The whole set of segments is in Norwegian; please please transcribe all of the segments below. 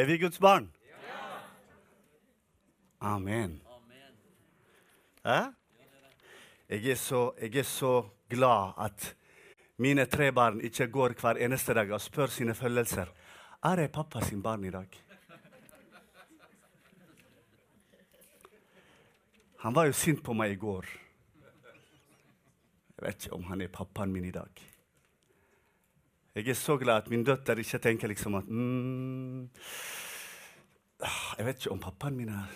Er vi Guds barn? Amen. Hæ? Jeg er, så, jeg er så glad at mine tre barn ikke går hver eneste dag og spør sine følelser. Er jeg pappa sin barn i dag? Han var jo sint på meg i går. Jeg vet ikke om han er pappaen min i dag. Jeg er så glad at min døtter ikke tenker liksom at mm, Jeg vet ikke om pappaen min er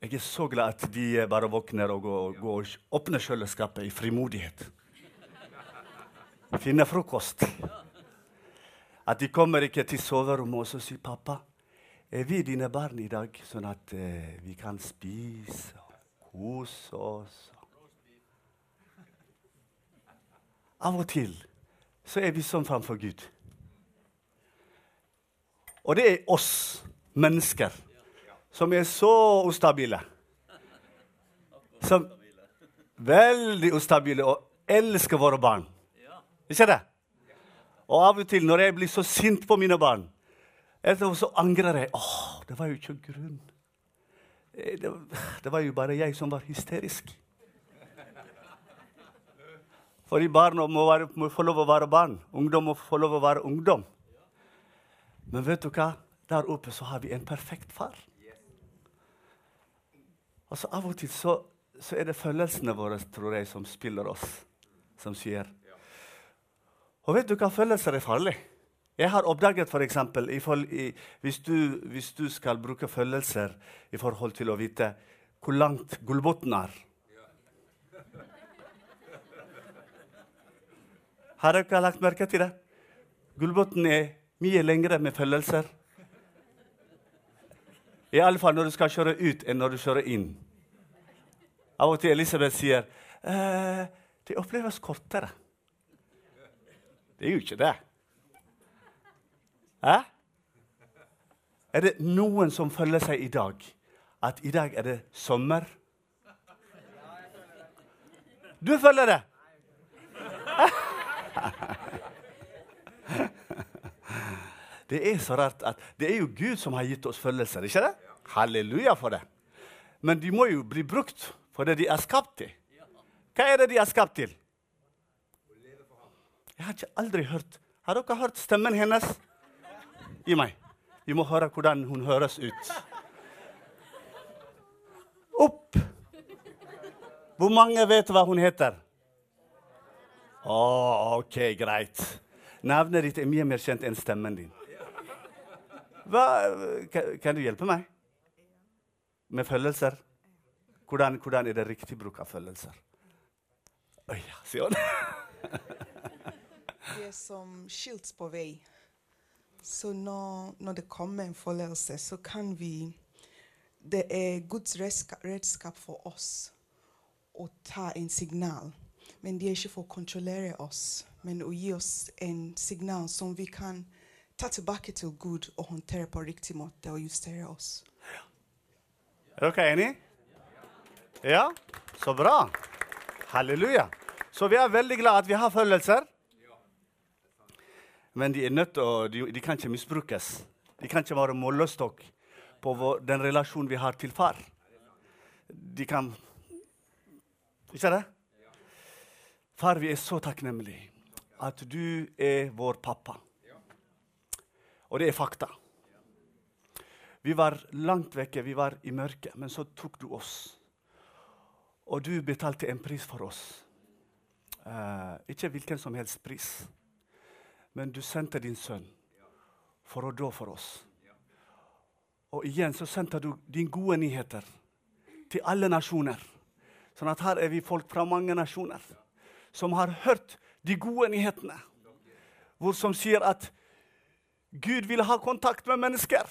Jeg er så glad at de bare våkner og går, går og åpner kjøleskapet i frimodighet. Finner frokost. At de kommer ikke til soverommet og sier 'Pappa, er vi dine barn i dag, sånn at eh, vi kan spise og kose oss?' Av og til så er vi sånn framfor Gud. Og det er oss mennesker som er så ustabile. Som veldig ustabile og elsker våre barn. Ikke det? Og av og til når jeg blir så sint på mine barn, så angrer jeg. Åh, det var jo ikke grunn. Det, det var jo bare jeg som var hysterisk. Fordi barna må, være, må, få lov å være barn. Ungdom må få lov å være ungdom. Men vet du hva? Der oppe så har vi en perfekt far. Og så Av og til så, så er det følelsene våre tror jeg, som spiller oss, som sier Og vet du hva følelser er farlig? Jeg har oppdaget f.eks. Hvis, hvis du skal bruke følelser i forhold til å vite hvor langt Gulbotn er Har dere lagt merke til det? Gulbotn er mye lengre med følelser. Iallfall når du skal kjøre ut, enn når du kjører inn. Av og til Elisabeth sier eh, det oppleves kortere. Det er jo ikke det. Hæ? Er det noen som føler seg i dag at i dag er det sommer? Du føler det? Det er så rart at det er jo Gud som har gitt oss følelser, ikke det? Halleluja for det. Men de må jo bli brukt for det de er skapt til. Hva er det de er skapt til? Jeg har ikke aldri hørt Har dere hørt stemmen hennes? Gi meg. Vi må høre hvordan hun høres ut. Opp! Hvor mange vet hva hun heter? Å, oh, OK, greit. Navnet ditt er mye mer kjent enn stemmen din. Hva, kan du hjelpe meg med følelser? Hvordan, hvordan er det riktig bruk av følelser? Oi, ja, sier hun. Vi er som skilt på vei. Så når, når, det kommer en følelse, så kan vi Det er Guds redskap for oss å ta en signal. Men de er ikke for å kontrollere oss, men å gi oss en signal som vi kan ta tilbake til Gud og håndtere på riktig måte og justere oss. Er dere enige? Ja? Så bra. Halleluja. Så vi er veldig glad at vi har følelser. Men de er nødt til å, de, de, kan ikke misbrukes. De kan ikke være målestokk på vår, den relasjonen vi har til far. De kan Ikke det? Far, vi er så takknemlige at du er vår pappa. Og det er fakta. Vi var langt vekke, vi var i mørket, men så tok du oss. Og du betalte en pris for oss. Uh, ikke hvilken som helst pris, men du sendte din sønn for å dø for oss. Og igjen så sendte du dine gode nyheter til alle nasjoner. Sånn at her er vi folk fra mange nasjoner som har hørt de gode nyhetene, hvor som sier at Gud ville ha kontakt med mennesker.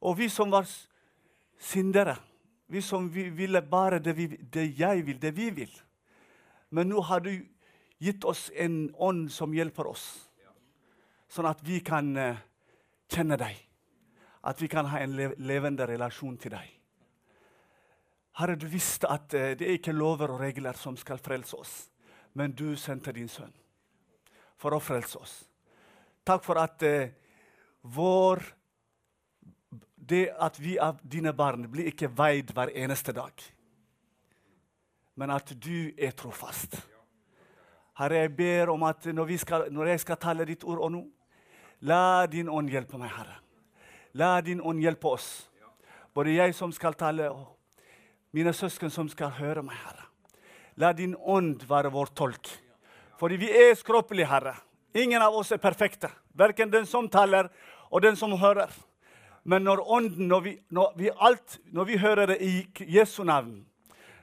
Og vi som var syndere, vi som ville bare det, vi, det jeg vil, det vi vil. Men nå har du gitt oss en ånd som hjelper oss, sånn at vi kan uh, kjenne deg. At vi kan ha en levende relasjon til deg. Herre, du visste at uh, det er ikke lover og regler som skal frelse oss, men du sendte din sønn for å frelse oss. takk for at eh, vår Det at vi av dine barn, blir ikke veid hver eneste dag. Men at du er trofast. Herre, jeg ber om at når, skal, når jeg skal tale ditt ord og nå, la din ånd hjelpe meg, Herre. La din ånd hjelpe oss. Både jeg som skal tale, og mine søsken som skal høre meg, Herre. La din ånd være vår tolk. Fordi vi er skråpelige, Herre. Ingen av oss er perfekte. Verken den som taler, og den som hører. Men når ånden, når vi, når vi, alt, når vi hører det i Jesu navn,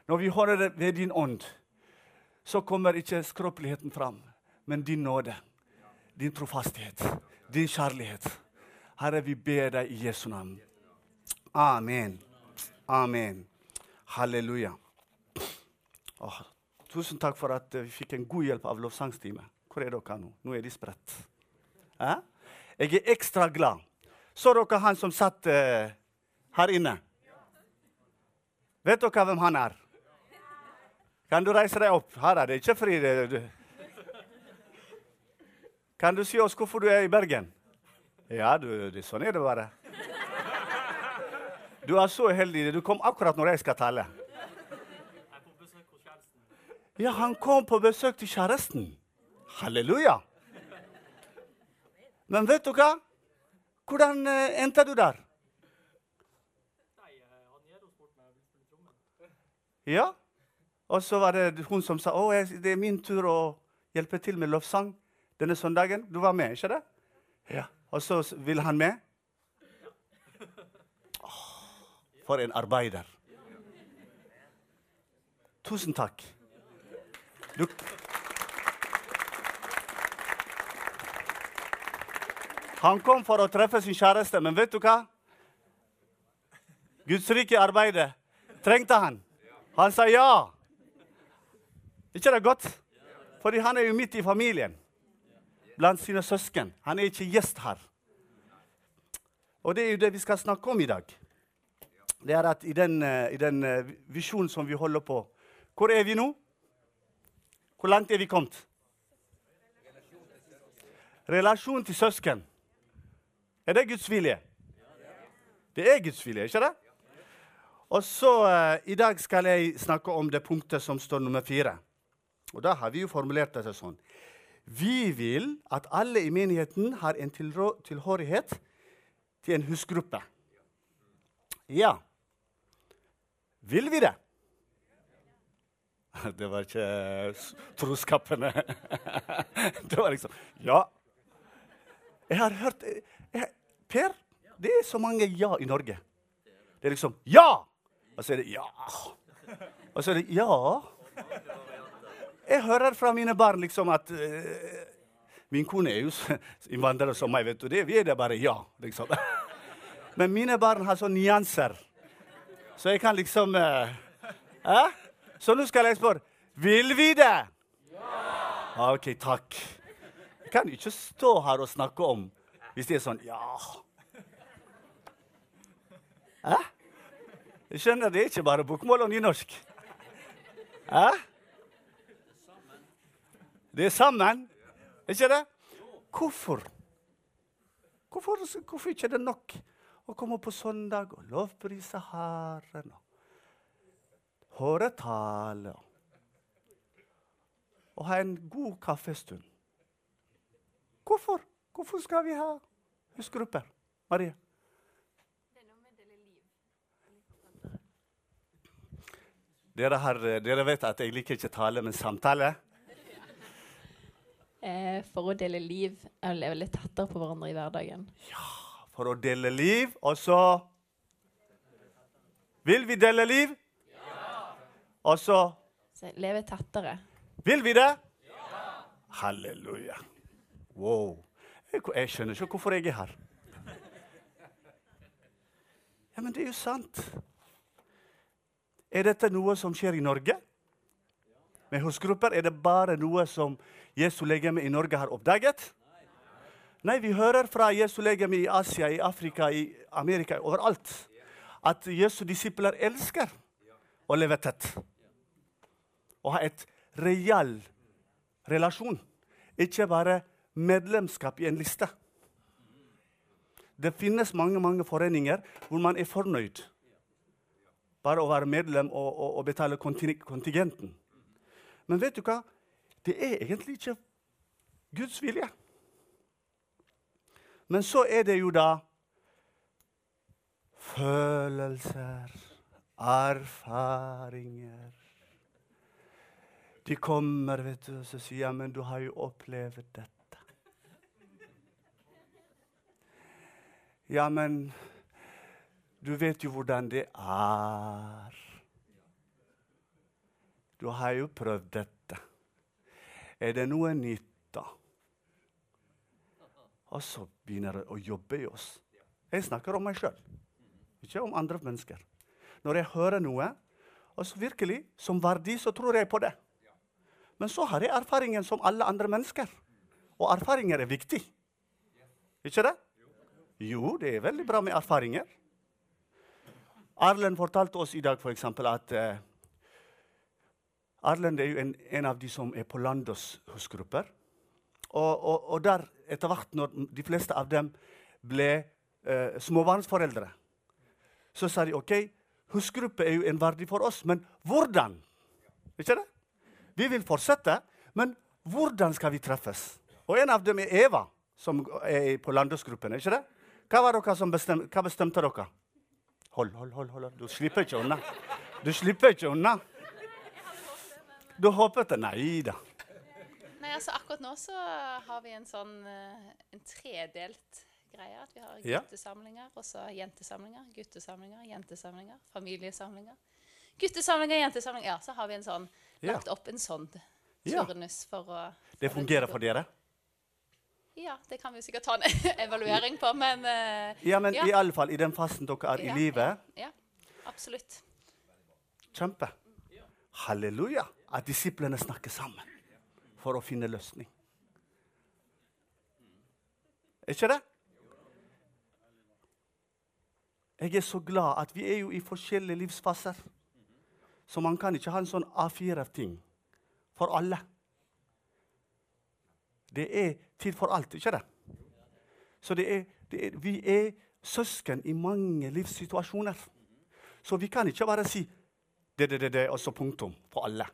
når vi hører det ved din ånd, så kommer ikke skråpeligheten fram, men din nåde, din trofasthet, din kjærlighet. Herre, vi ber deg i Jesu navn. Amen. Amen. Halleluja. Åh, tusen takk for at vi fikk en god hjelp av lovsangstime. Hvor er dere nå? Nå er de spredt. Eh? Jeg er ekstra glad. Så dere han som satt eh, her inne? Vet dere hvem han er? Kan du reise deg opp? Her er det ikke fri. Det, kan du si oss hvorfor du er i Bergen? Ja, du, sånn er det bare. Du er så heldig. Du kom akkurat når jeg skal tale. Ja, han kom på besøk til kjæresten. Halleluja. Men vet du hva? Hvordan uh, endte du der? Ja. Og så var det hun som sa å, det er min tur å hjelpe til med lovsang denne søndagen. Du var med, ikke det? Ja. Og så vil han med? Oh, for en arbeider. Tusen takk. Du Han kom for å treffe sin kjæreste, men vet du hva? Guds rike arbeidet trengte han. Han sa ja. ikke det godt? Fordi han er jo midt i familien. Blant sine søsken. Han er ikke gjest her. Og det er jo det vi skal snakke om i dag. Det er at i den, eh, i den eh, visjonen som vi holder på Hvor er vi nå? Hvor langt er vi kommet? Relasjon til søsken. Er det Guds vilje? Det er Guds vilje, ikke det? Og så uh, I dag skal jeg snakke om det punktet som står nummer fire. Og Da har vi jo formulert det sånn. Vi vil at alle i menigheten har en tilhørighet til en husgruppe. Ja. Vil vi det? Det var ikke troskapene. Det var liksom Ja. Jeg har hørt jeg, Per, det er så mange ja i Norge. Det er liksom ja! Og så er det ja. Og så er det ja. Jeg hører fra mine barn liksom at uh, Min kone er jo innvandrer som meg, vet du. Det, vi er det bare ja, liksom. Men mine barn har sånne nyanser. Så jeg kan liksom eh, eh? Så nå skal jeg spørre Vil vi det? Ja. OK, takk. Jeg kan ikke stå her og snakke om hvis det er sånn Ja. Eh? Jeg skjønner det er ikke bare bokmål og nynorsk. Eh? Det er sammen, ikke det? Hvorfor? Hvorfor, hvorfor ikke er det nok å komme på søndag og lovprise Herren og høre tale og ha en god kaffestund? Hvorfor? Hvorfor skal vi ha husgrupper? Marie? Dere, har, dere, vet at jeg liker ikke tale, men samtale. Eh, for å dele liv og leve litt tettere på hverandre i hverdagen. Ja, for å dele liv, og så Vil vi dele liv? Ja. Og så Leve tettere. Vil vi det? Ja. Halleluja. Wow. Jeg skjønner ikke hvorfor jeg er her. Ja, Men det er jo sant. Er dette noe som skjer i Norge? Med husgrupper er det bare noe som Jesu legeme i Norge har oppdaget? Nei, vi hører fra Jesu legeme i Asia, i Afrika, i Amerika, overalt at Jesu disipler elsker å leve tett. Å ha et real relasjon. Ikke bare medlemskap i en liste. Det finnes mange mange foreninger hvor man er fornøyd. Bare å være medlem og, og, og betale kontingenten. Men vet du hva? Det er egentlig ikke Guds vilje. Men så er det jo da følelser, erfaringer De kommer, vet du, og så sier ja, men du har jo opplevd dette. Ja, men du vet jo hvordan det er. Du har jo prøvd dette. Er det noe nytt? Og så begynner det å jobbe i oss. Jeg snakker om meg sjøl, ikke om andre mennesker. Når jeg hører noe, og så virkelig som verdi, så tror jeg på det. Men så har jeg erfaringen som alle andre mennesker. Og erfaringer er viktig. Ikke det? Jo, det er veldig bra med erfaringer. Erlend fortalte oss i dag eksempel, at uh, Erlend er jo en, en av de som er på landets husgrupper. Og, og, og der, etter hvert, når de fleste av dem ble eh, småbarnsforeldre, så sa de OK, husgruppe er jo en verdi for oss, men hvordan? Ikke det? Vi vil fortsette, men hvordan skal vi treffes? Og en av dem er Eva, som er på landhusgruppen, ikke det? Hva var dere som bestem, hva bestemte dere? Hold, hold, hold. hold. Du slipper ikke unna. Du slipper ikke unna. Du håpet det? Nei da. Nei, altså Akkurat nå så har vi en sånn eh, en tredelt greie. At vi har guttesamlinger og så jentesamlinger. Guttesamlinger, jentesamlinger, familiesamlinger. Guttesamlinger, jentesamlinger. Ja, så har vi en sånn, lagt opp en sånn Ja. turnus for å Det fungerer for dere? Ja, det kan vi sikkert ta en evaluering på, men uh, Ja, men Ja. i alle fall i den fasen dere er i ja, livet. Ja, absolutt. Kjempe. Halleluja. At disiplene snakker sammen for å finne løsning. Er ikke det? Jeg er så glad at vi er jo i forskjellige livsfaser. Så man kan ikke ha en sånn A4-ting for alle. Det er tid for alt, ikke det? Så det er, det er, vi er søsken i mange livssituasjoner. Så vi kan ikke bare si det, det, det, det, og så punktum for alle.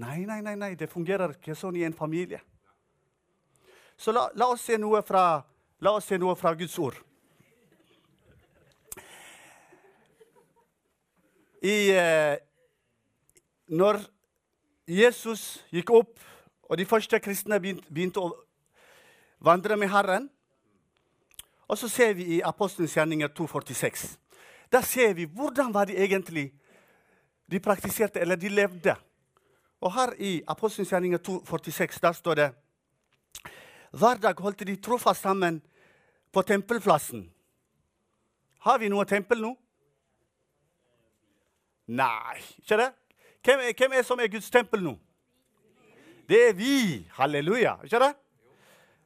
Nei, nei, nei, nei, det fungerer ikke sånn i en familie. Så la, la, oss, se fra, la oss se noe fra Guds ord. I, eh, når Jesus gikk opp, og de første kristne begynte, begynte å vandre med Herren, og så ser vi i Apostelens gjerninger 2,46. Der ser vi hvordan var de egentlig de praktiserte, eller de levde. Og her i Apostelens gjerninger 2,46 der står det Hver dag holdt de trofast sammen på tempelplassen. Har vi noe tempel nå? Nei, ikke det? Hvem hvem er som er Guds tempel nå? Det er vi. Halleluja. Ikke det?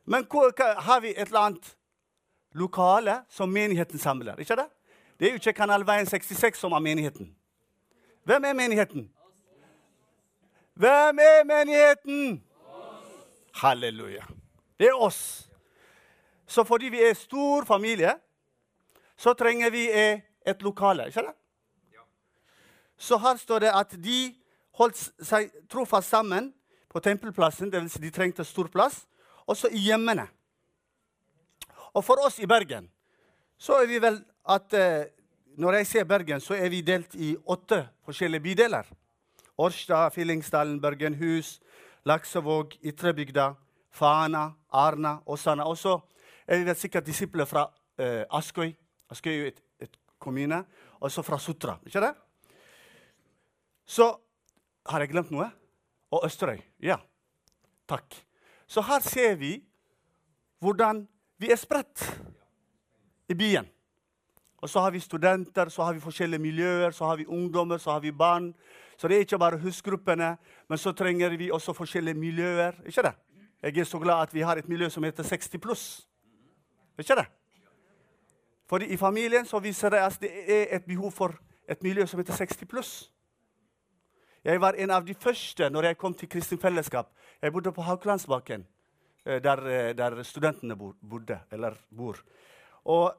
Men hvor, har vi et eller annet lokale som menigheten samler? Ikke det? Det er jo ikke Kanalveien 66 som er menigheten. Hvem er menigheten? Hvem er menigheten? Halleluja. Det er oss. Så fordi vi er stor familie, så trenger vi et lokale. Ikke det? Så her står det at de holdt seg trofast sammen på tempelplassen, Det vil Si de trengte stor plass, også i hjemmene. Og for oss i Bergen så er vi vel at eh, Når jeg ser Bergen, så er vi delt i åtte forskjellige bydeler. Årstad, Fyllingsdalen, Bergenhus, Laksevåg, Ytrebygda, Fana, Arna, Åsane. Og så er vi sikkert disipler fra eh, Askøy. Askøy er jo et, et kommune. Og så fra Sotra. Ikke det? Så har jeg glemt noe? Og Østerøy. Ja. Takk. Så her ser vi hvordan vi er spredt i byen. Og så har vi studenter, så har vi forskjellige miljøer, så har vi ungdommer, så har vi barn. Så det er ikke bare husgruppene, men så trenger vi også forskjellige miljøer. Ikke det? Jeg er så glad at vi har et miljø som heter 60 pluss. Ikke det? Fordi i familien så viser det at det er et behov for et miljø som heter 60 pluss. Jeg var en av de første når jeg kom til Kristent Fellesskap. Jeg bodde på Haukelandsbakken eh, der, eh, der studentene bodde, eller bor. Og,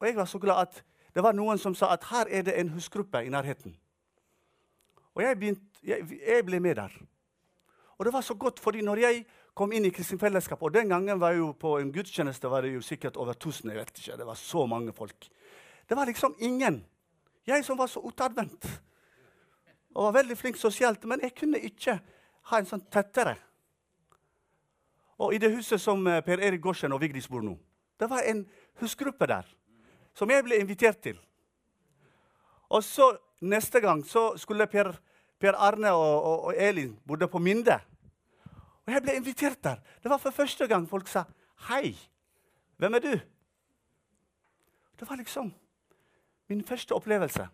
og jeg var så glad at det var noen som sa at her er det en husgruppe i nærheten. Og jeg, begynt, jeg, jeg ble med der. Og det var så godt, fordi når jeg kom inn i kristent fellesskap Og den gangen var jeg jo på en gudstjeneste var det jo sikkert over 1000. jeg vet ikke, Det var så mange folk. Det var liksom ingen. Jeg som var så utadvendt og var veldig flink sosialt, men jeg kunne ikke ha en sånn tettere. Og i det huset som eh, Per Erik Gorsen og Vigdis bor nå, det var en husgruppe der som jeg ble invitert til. Og så neste gang så skulle Per, per Arne og, og, og Elin bodde på Minde. Og jeg ble invitert der. Det var for første gang folk sa 'Hei, hvem er du?' Det var liksom min første opplevelse.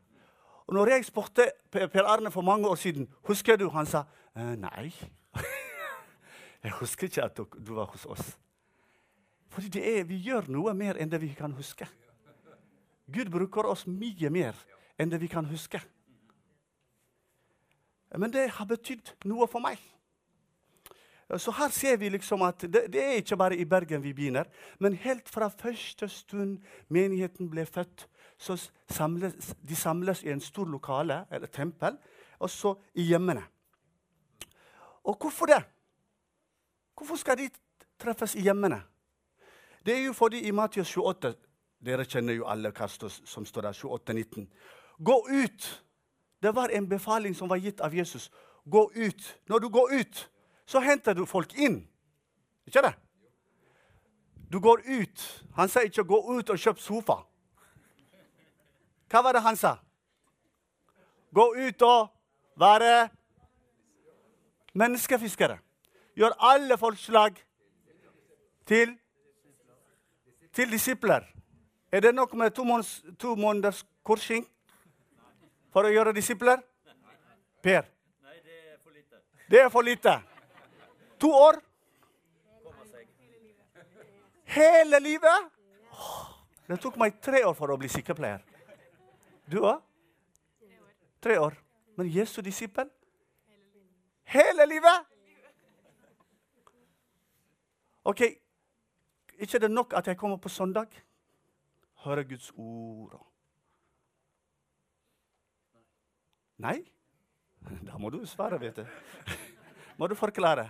Og når jeg spurte Per Arne for mange år siden husker du, han sa «Eh, nei. jeg husker ikke at du var hos oss. Fordi er, vi gjør noe mer enn det vi kan huske. Gud bruker oss mye mer enn det vi kan huske. Men det har betydd noe for meg. Så her ser vi liksom at det, det, er ikke bare i Bergen vi begynner. Men helt fra første stund menigheten ble født, så samles de samles i en stor lokale, eller tempel, og så i hjemmene. Og hvorfor det? Hvorfor skal de treffes i hjemmene? Det er jo fordi i Matias 28 Dere kjenner jo alle hva som står der. 28-19. Gå ut! Det var en befaling som var gitt av Jesus. Gå ut. Når du går ut, så henter du folk inn. Ikke det? Du går ut. Han sier ikke 'gå ut og kjøp sofa'. Hva var det han sa? Gå ut og være menneskefiskere. Gjør alle forslag til, til disipler. Er det nok med to måneders kursing for å gjøre disipler? Per? Nei, det er for lite. Det er for lite. To år? Hele livet? Det tok meg tre år for å bli sykepleier. Du òg? Tre år. Men Jesu disippel? Hele livet? OK, ikke det nok at jeg kommer på søndag? Hører Guds ord. Nei? Da må du svare, vet du. Må du forklare.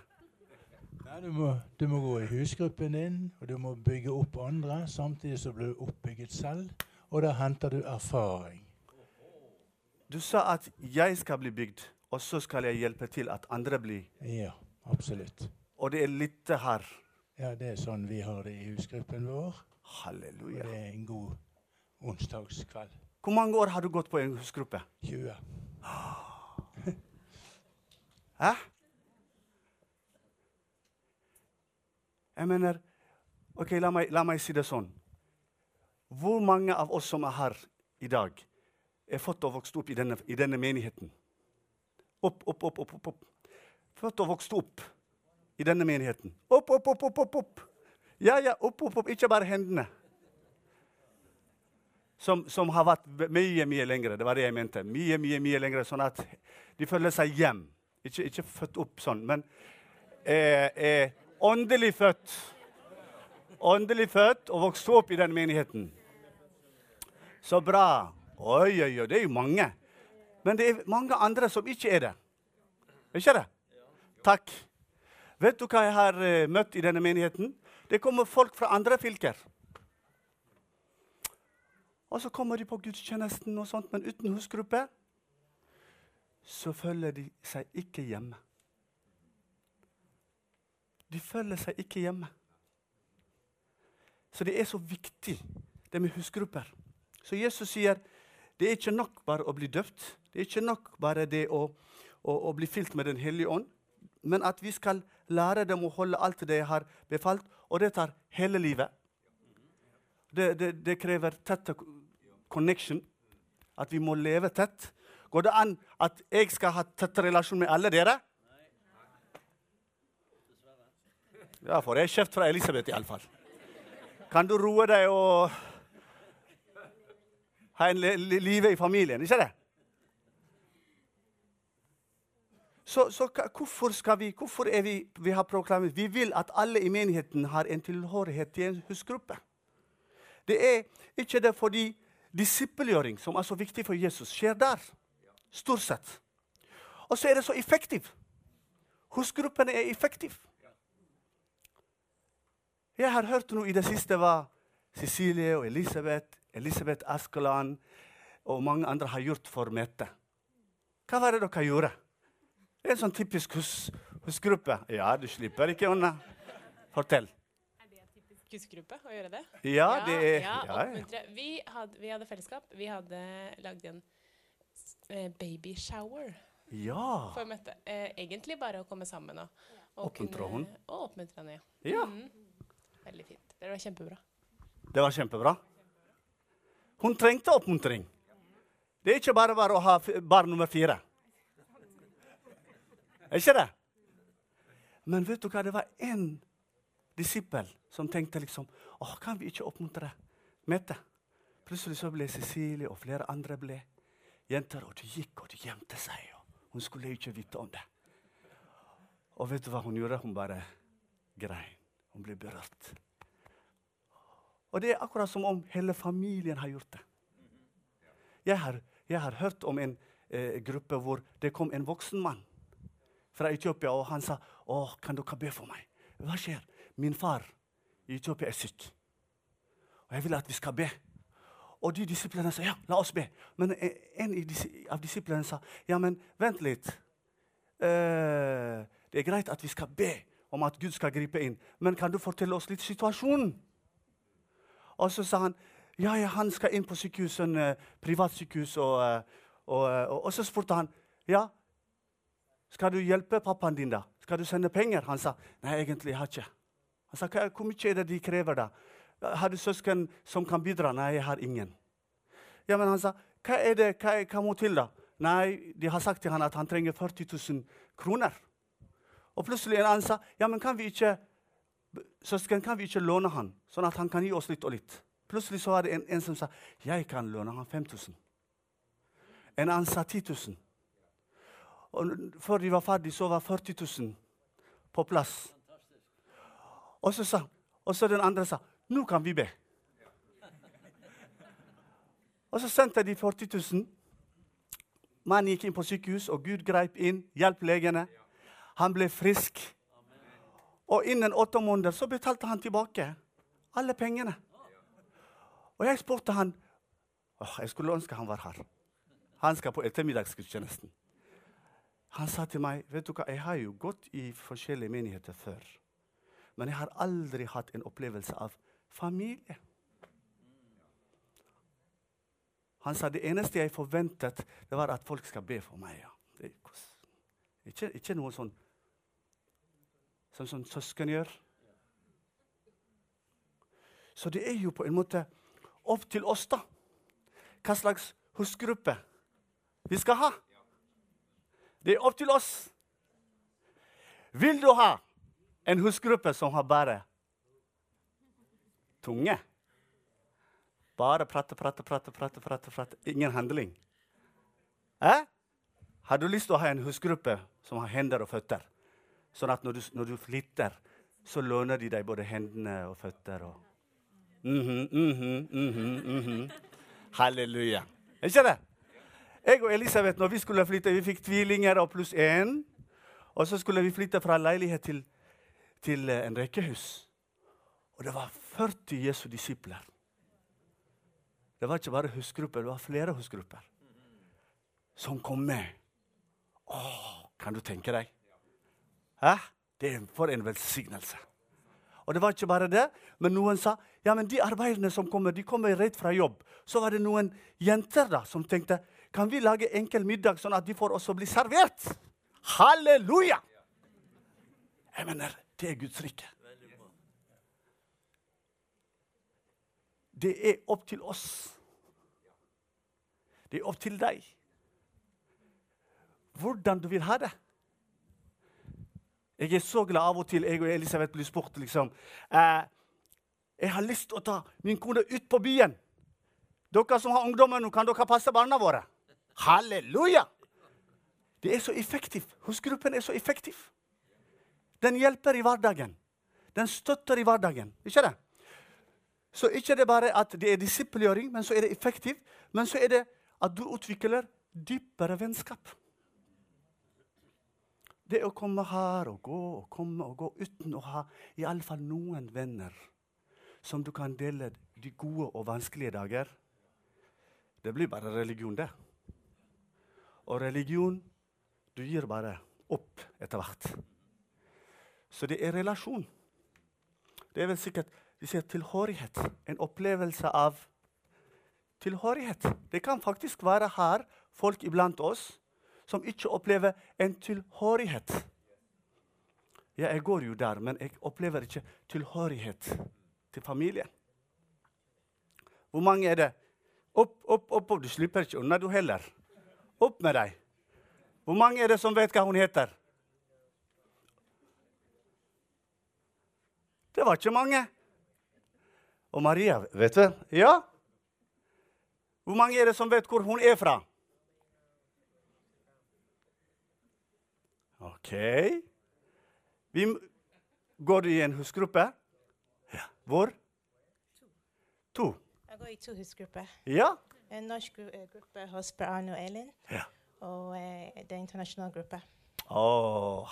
Nei, du, må, du må gå i husgruppen din, og du må bygge opp andre, samtidig som du blir oppbygget selv. Og da henter du erfaring. Du sa at jeg skal bli bygd, og så skal jeg hjelpe til at andre blir. Ja, absolutt. Og det er litt her. Ja, det er sånn vi har det i husgruppen vår. Halleluja. Og det er en god onsdagskveld. Hvor mange år har du gått på en husgruppe? 20. Hæ? Jeg mener Ok, la meg, la meg si det sånn. Hvor mange av oss som er her i dag, er født og vokst opp i denne, i denne menigheten? Opp, opp, opp, opp, opp. Født og vokst opp i denne menigheten. Opp, opp, opp, opp, opp. opp. Ja, ja, opp, opp, opp. Ikke bare hendene. Som, som har vært mye, mye lengre. Det var det jeg mente. Mye, mye, mye lengre, Sånn at de føler seg hjem. Ikke, ikke født opp sånn, men eh, eh, åndelig født. Åndelig født og vokst opp i den menigheten. Så bra. Oi, oi, oi, det er jo mange. Men det er mange andre som ikke er det. Ikke det? Takk. Vet du hva jeg har eh, møtt i denne menigheten? Det kommer folk fra andre fylker. Og så kommer de på gudstjenesten, og sånt, men uten husgruppe så føler de seg ikke hjemme. De føler seg ikke hjemme. Så det er så viktig, det med husgrupper. Så Jesus sier det er ikke nok bare å bli døpt. Det er ikke nok bare det å, å, å bli fylt med Den hellige ånd. Men at vi skal lære dem å holde alt det jeg har befalt. Og det tar hele livet. Det, det, det krever tett connection. At vi må leve tett. Går det an at jeg skal ha tett relasjon med alle dere? Ja, får jeg kjeft fra Elisabeth iallfall. Kan du roe deg og ha en li li live i familien, ikke det? Så, så hvorfor, skal vi, hvorfor er vi, vi har proklamert Vi vil at alle i menigheten har en tilhørighet til en husgruppe. Det er ikke det fordi disippelgjøring, som er så viktig for Jesus, skjer der. Stort sett. Og så er det så effektivt. Husgruppene er effektive. Jeg har hørt noe i det siste hva Cecilie og Elisabeth, Elisabeth Askeland og mange andre har gjort for Mette. Hva var det dere gjorde? Det er en sånn typisk hus, husgruppe. Ja, du slipper ikke unna. Fortell. Husgruppe å gjøre det? Ja, det er ja, ja. Vi, hadde, vi hadde fellesskap. Vi hadde lagd en eh, baby shower ja. for Mette. Eh, egentlig bare å komme sammen og, og Oppmuntre hun. Og oppmuntre henne, ja. ja. Mm. Veldig fint. Det var kjempebra. Det var kjempebra. Hun trengte oppmuntring. Det er ikke bare bare å ha barn nummer fire. Er ikke det? Men vet du hva? Det var én disippel som tenkte liksom Åh, kan vi ikke oppmuntre Mette? Plutselig så ble Cecilie og flere andre ble jenter, og de gikk og de gjemte seg. Hun skulle ikke vite om det. Og vet du hva hun gjorde? Hun bare grein. Hun ble berørt. Og det er akkurat som om hele familien har gjort det. Jeg har, jeg har hørt om en eh, gruppe hvor det kom en voksen mann fra Etiopia, og han sa å, kan dere be for meg. Hva skjer? Min far Etiopia er syk, og jeg vil at vi skal be. Og de disiplene sa ja, la oss be. Men en av disiplene sa ja, men vent litt. Eh, det er greit at vi skal be om at Gud skal gripe inn, men kan du fortelle oss litt situasjonen? Og så sa han ja, ja, han skal inn på sykehus, en uh. Og, eh, og, eh, og, og så spurte han ja, skal du hjelpe pappaen din, da? Skal du sende penger? Han sa nei, egentlig jeg har ikke. Sa «Hva- hvor mye er det de krever, da? Har du søsken som kan bidra? Nei, jeg har ingen. Ja, men han sa hva er det, hva, hva må til, da? Nei, de har sagt til han at han trenger 40 000 kroner. Og plutselig en annen sa ja, men kan vi ikke søsken, kan vi ikke låne han, sånn at han kan gi oss litt og litt? Plutselig så var det en, en som sa jeg kan låne han 5000. En annen sa 10 000. Og før de var ferdig, så var 40 000 på plass. Og så sa og så den andre sa nå kan vi be. Og så sendte de 40 000. Mannen gikk inn på sykehus, og Gud greip inn, hjalp legene. Han ble frisk. Og innen åtte måneder så betalte han tilbake alle pengene. Og jeg spurte han Åh, Jeg skulle ønske han var her. Han skal på ettermiddagsgudstjenesten. Han sa til meg vet du hva, jeg har jo gått i forskjellige menigheter før. Men jeg har aldri hatt en opplevelse av familie. Han sa det eneste jeg forventet, det var at folk skal be for meg. Ja. Ikke, ikke noe sånn som sånn søsken gjør. Så det er jo på en måte opp til oss, da. Hva slags husgruppe vi skal ha. Det er opp til oss. Vil du ha en husgruppe som har bare tunge? Bare prate, prate, prate, prate, prate, prate. ingen handling. Eh? Har du lyst til å ha en husgruppe som har hender og føtter? Sånn at når du, når du flytter, så låner de deg både hendene og føtter. Og mm -hmm, mm -hmm, mm -hmm, Halleluja. Ikke det? Jeg og Elisabeth, når vi skulle flytte, vi fikk tvillinger og pluss én. Og så skulle vi flytte fra leilighet til, til eh, en rekkehus. Og det var 40 Jesu disipler. Det var ikke bare husgrupper, det var flere husgrupper som kom med. Å, kan du tenke deg? Hæ? Det er for en velsignelse. Og det var ikke bare det, men noen sa ja, men de arbeiderne som kommer, de kommer rett fra jobb. Så var det noen jenter da som tenkte kan vi lage enkel middag, sånn at de får også bli servert. Halleluja! Jeg mener, det er Guds rike. Det er opp til oss. Det er opp til deg. Hvordan du vil ha det. Jeg er så glad av og til jeg og Elisabeth blir spurt liksom eh, Jeg har lyst til å ta min kone ut på byen. Dere som har ungdommer nå, kan dere passe barna våre? Halleluja! Det er så effektivt. Husgruppen er så effektiv. Den hjelper i hverdagen. Den støtter i hverdagen. Ikke det? Så ikke det bare at det er disippelgjøring, men så er det effektivt. Men så er det at du utvikler dypere vennskap. Det å komme her og gå og komme og gå uten å ha i alle fall noen venner som du kan dele de gode og vanskelige dager, det blir bare religion, det. Og religion Du gir bare opp etter hvert. Så det er relasjon. Det er vel sikkert de sier tilhørighet. En opplevelse av tilhørighet. Det kan faktisk være her folk iblant oss som ikke opplever en tilhørighet. Ja, jeg går jo der, men jeg opplever ikke tilhørighet til familien. Hvor mange er det? Opp, opp, opp. Du slipper ikke unna, du heller. Opp med deg. Hvor mange er det som vet hva hun heter? Det var ikke mange. Og Maria, vet du? Ja? Hvor mange er det som vet hvor hun er fra? OK. Vi, går du i en husgruppe? Ja. Hvor? To. Jeg går i to husgrupper. Ja? En norsk gru eh, gruppe hos Per Arne og Elin, Ja. og eh, det er en internasjonal gruppe. Å,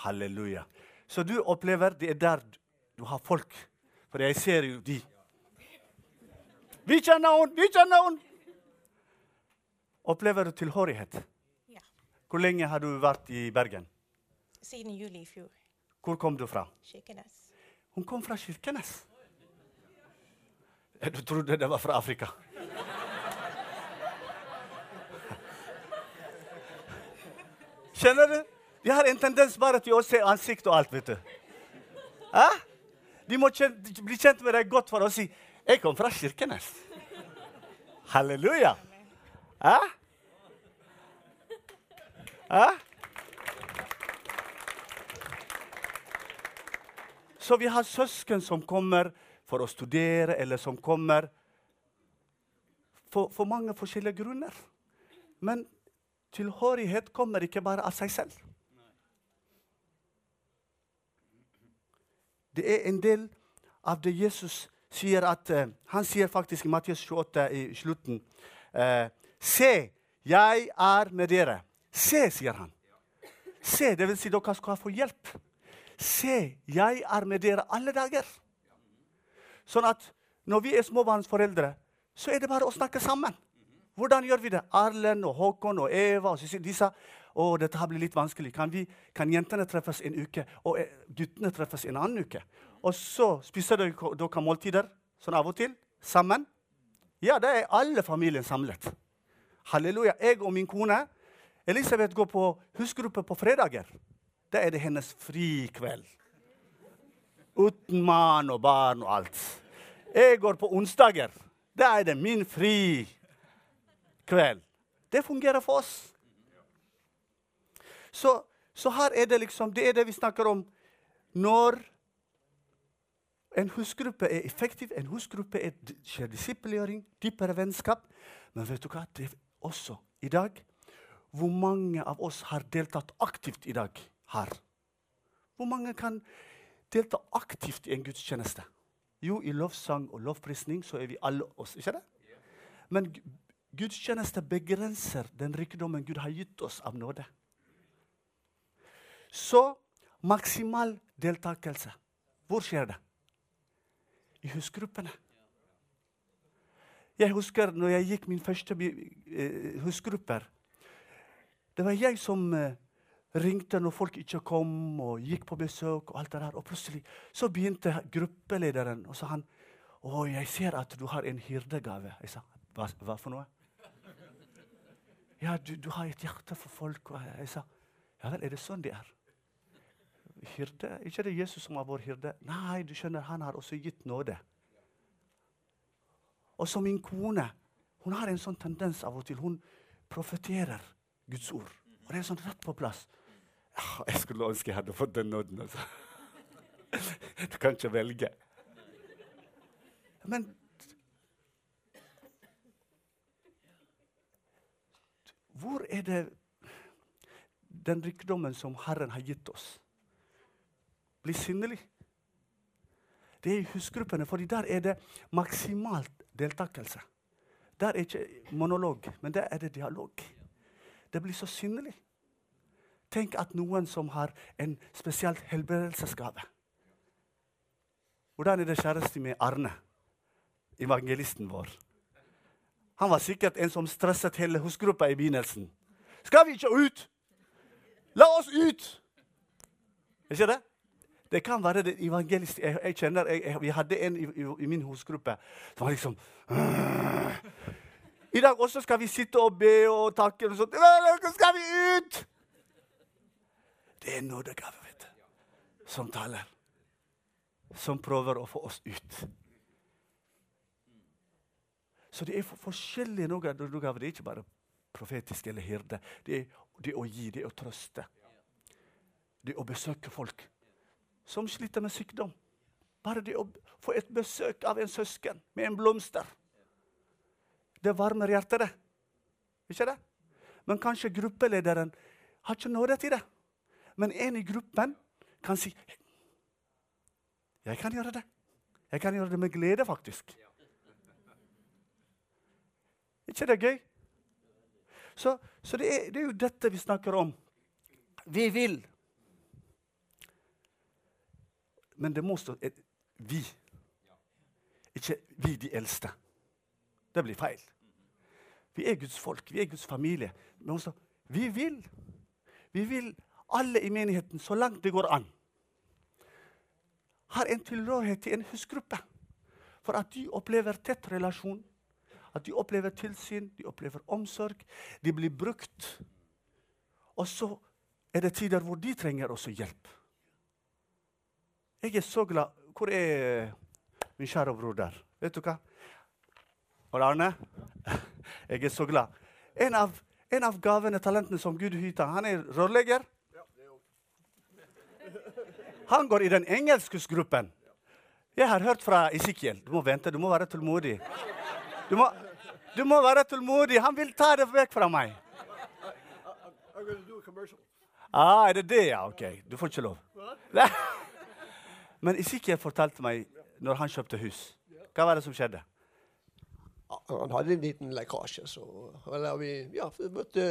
halleluja. Så du opplever det er der du har folk. For jeg ser jo de. Vi kjenner henne! Vi kjenner henne! Opplever du tilhørighet? Ja. Hvor lenge har du vært i Bergen? Siden juli i fjor. Hvor kom du fra? Kirkenes. Hun kom fra Kirkenes. Du trodde det var fra Afrika? Kjenner du? De har en tendens bare til å se ansikt og alt, vet du. Hæ? De må kjent, bli kjent med deg godt for å si 'Jeg kom fra Kirkenes'. Halleluja. Hæ? Hæ? Så vi har søsken som kommer for å studere, eller som kommer for, for mange forskjellige grunner. Men tilhørighet kommer ikke bare av seg selv. Det er en del av det Jesus sier at uh, Han sier faktisk i Mattias 28 i slutten uh, Se, jeg er med dere. Se, sier han. Se, det vil si dere skal få hjelp. Se, jeg er med dere alle dager. Sånn at når vi er småbarnsforeldre, så er det bare å snakke sammen. Hvordan gjør vi det? Erlend og Håkon og Eva og sa å, dette her blir litt vanskelig. Kan, vi, kan jentene treffes en uke, og eh, guttene treffes en annen uke? Og så spiser dere, dere måltider sånn av og til sammen. Ja, da er alle familien samlet. Halleluja. Jeg og min kone Elisabeth går på husgruppe på fredager. Da er det hennes frikveld. Uten mann og barn og alt. Jeg går på onsdager. Da er det min fri kveld. Det fungerer for oss. Så, så her er det liksom Det er det vi snakker om når en husgruppe er effektiv, en husgruppe er skjer disippelgjøring, dypere vennskap. Men vet du hva? Det er også i dag Hvor mange av oss har deltatt aktivt i dag her? Hvor mange kan delta aktivt i en gudstjeneste? Jo, i lovsang og lovprisning så er vi alle oss, ikke det? Men gudstjeneste begrenser den rikdommen Gud har gitt oss av nåde. Så maksimal deltakelse. Hvor skjer det? I husgruppene. Jeg husker når jeg gikk min første eh, husgrupper. Det var jeg som eh, ringte når folk ikke kom, og gikk på besøk. Og alt det der. Og plutselig så begynte gruppelederen, og sa han å, jeg ser at du har en hyrdegave. Jeg sa hva, hva for noe? Ja, du, du har et hjerte for folk. Og jeg sa ja vel, er det sånn det er? Hyrde? Ikke det Jesus som har vært hyrde? Nei, du skjønner, han har også gitt nåde. Og så min kone. Hun har en sånn tendens av og til. Hun profeterer Guds ord. Og det er sånn rett på plass. Ja, jeg skulle ønske jeg hadde fått den nåden. Altså. Du kan ikke velge. Men hvor er det den rikdommen som Herren har gitt oss. Bli sinnelig. Det er i husgruppene, for der er det maksimalt deltakelse. Der er ikke monolog, men der er det dialog. Det blir så synlig. Tenk at noen som har en spesielt helbredelsesgave Hvordan er det kjæreste med Arne, evangelisten vår? Han var sikkert en som stresset hele husgruppa i begynnelsen. Skal vi ikke ut? La oss ut! Ikke det? Det kan være det evangelist jeg, jeg kjenner, jeg, jeg, Vi hadde en i, i, i min husgruppe som var liksom I dag også skal vi sitte og be og takke. og sånt. «Nå Skal vi ut? Det er nådegave, vet du, som taler. Som prøver å få oss ut. Så det er for forskjellige nådegaver. Det er ikke bare profetisk eller hyrde. Det er det å gi, det er å trøste. Det er å besøke folk som sliter med sykdom. Bare det å få et besøk av en søsken med en blomster. Det varmer hjertet, det. Ikke det? Men kanskje gruppelederen har ikke nåde til det. Men en i gruppen kan si Jeg kan gjøre det. Jeg kan gjøre det med glede, faktisk. ikke det gøy? Så, så det, er, det er jo dette vi snakker om. Vi vil. Men det må stå et, vi. Ikke vi de eldste. Det blir feil. Vi er Guds folk, vi er Guds familie. Men også, vi vil. Vi vil alle i menigheten, så langt det går an, har en tilhørighet til en husgruppe. For at de opplever tett relasjon, at de opplever tilsyn, de opplever omsorg. De blir brukt. Og så er det tider hvor de trenger også hjelp. Jeg er så glad Hvor er min kjære bror der? Vet du hva? Og Arne? Jeg er så glad. En av, en av gavene, talentene som Gud hyter, han er rørlegger. Han går i den engelske gruppen. Jeg har hørt fra Isikiel. Du må vente, du må være tålmodig. Du må, du må være tålmodig. Han vil ta det vekk fra meg. Ah, er det det, ja? Ok, du får ikke lov. Men Isikiel fortalte meg når han kjøpte hus. Hva var det som skjedde? Han hadde en liten lekkasje, så, vi, ja, vi måtte,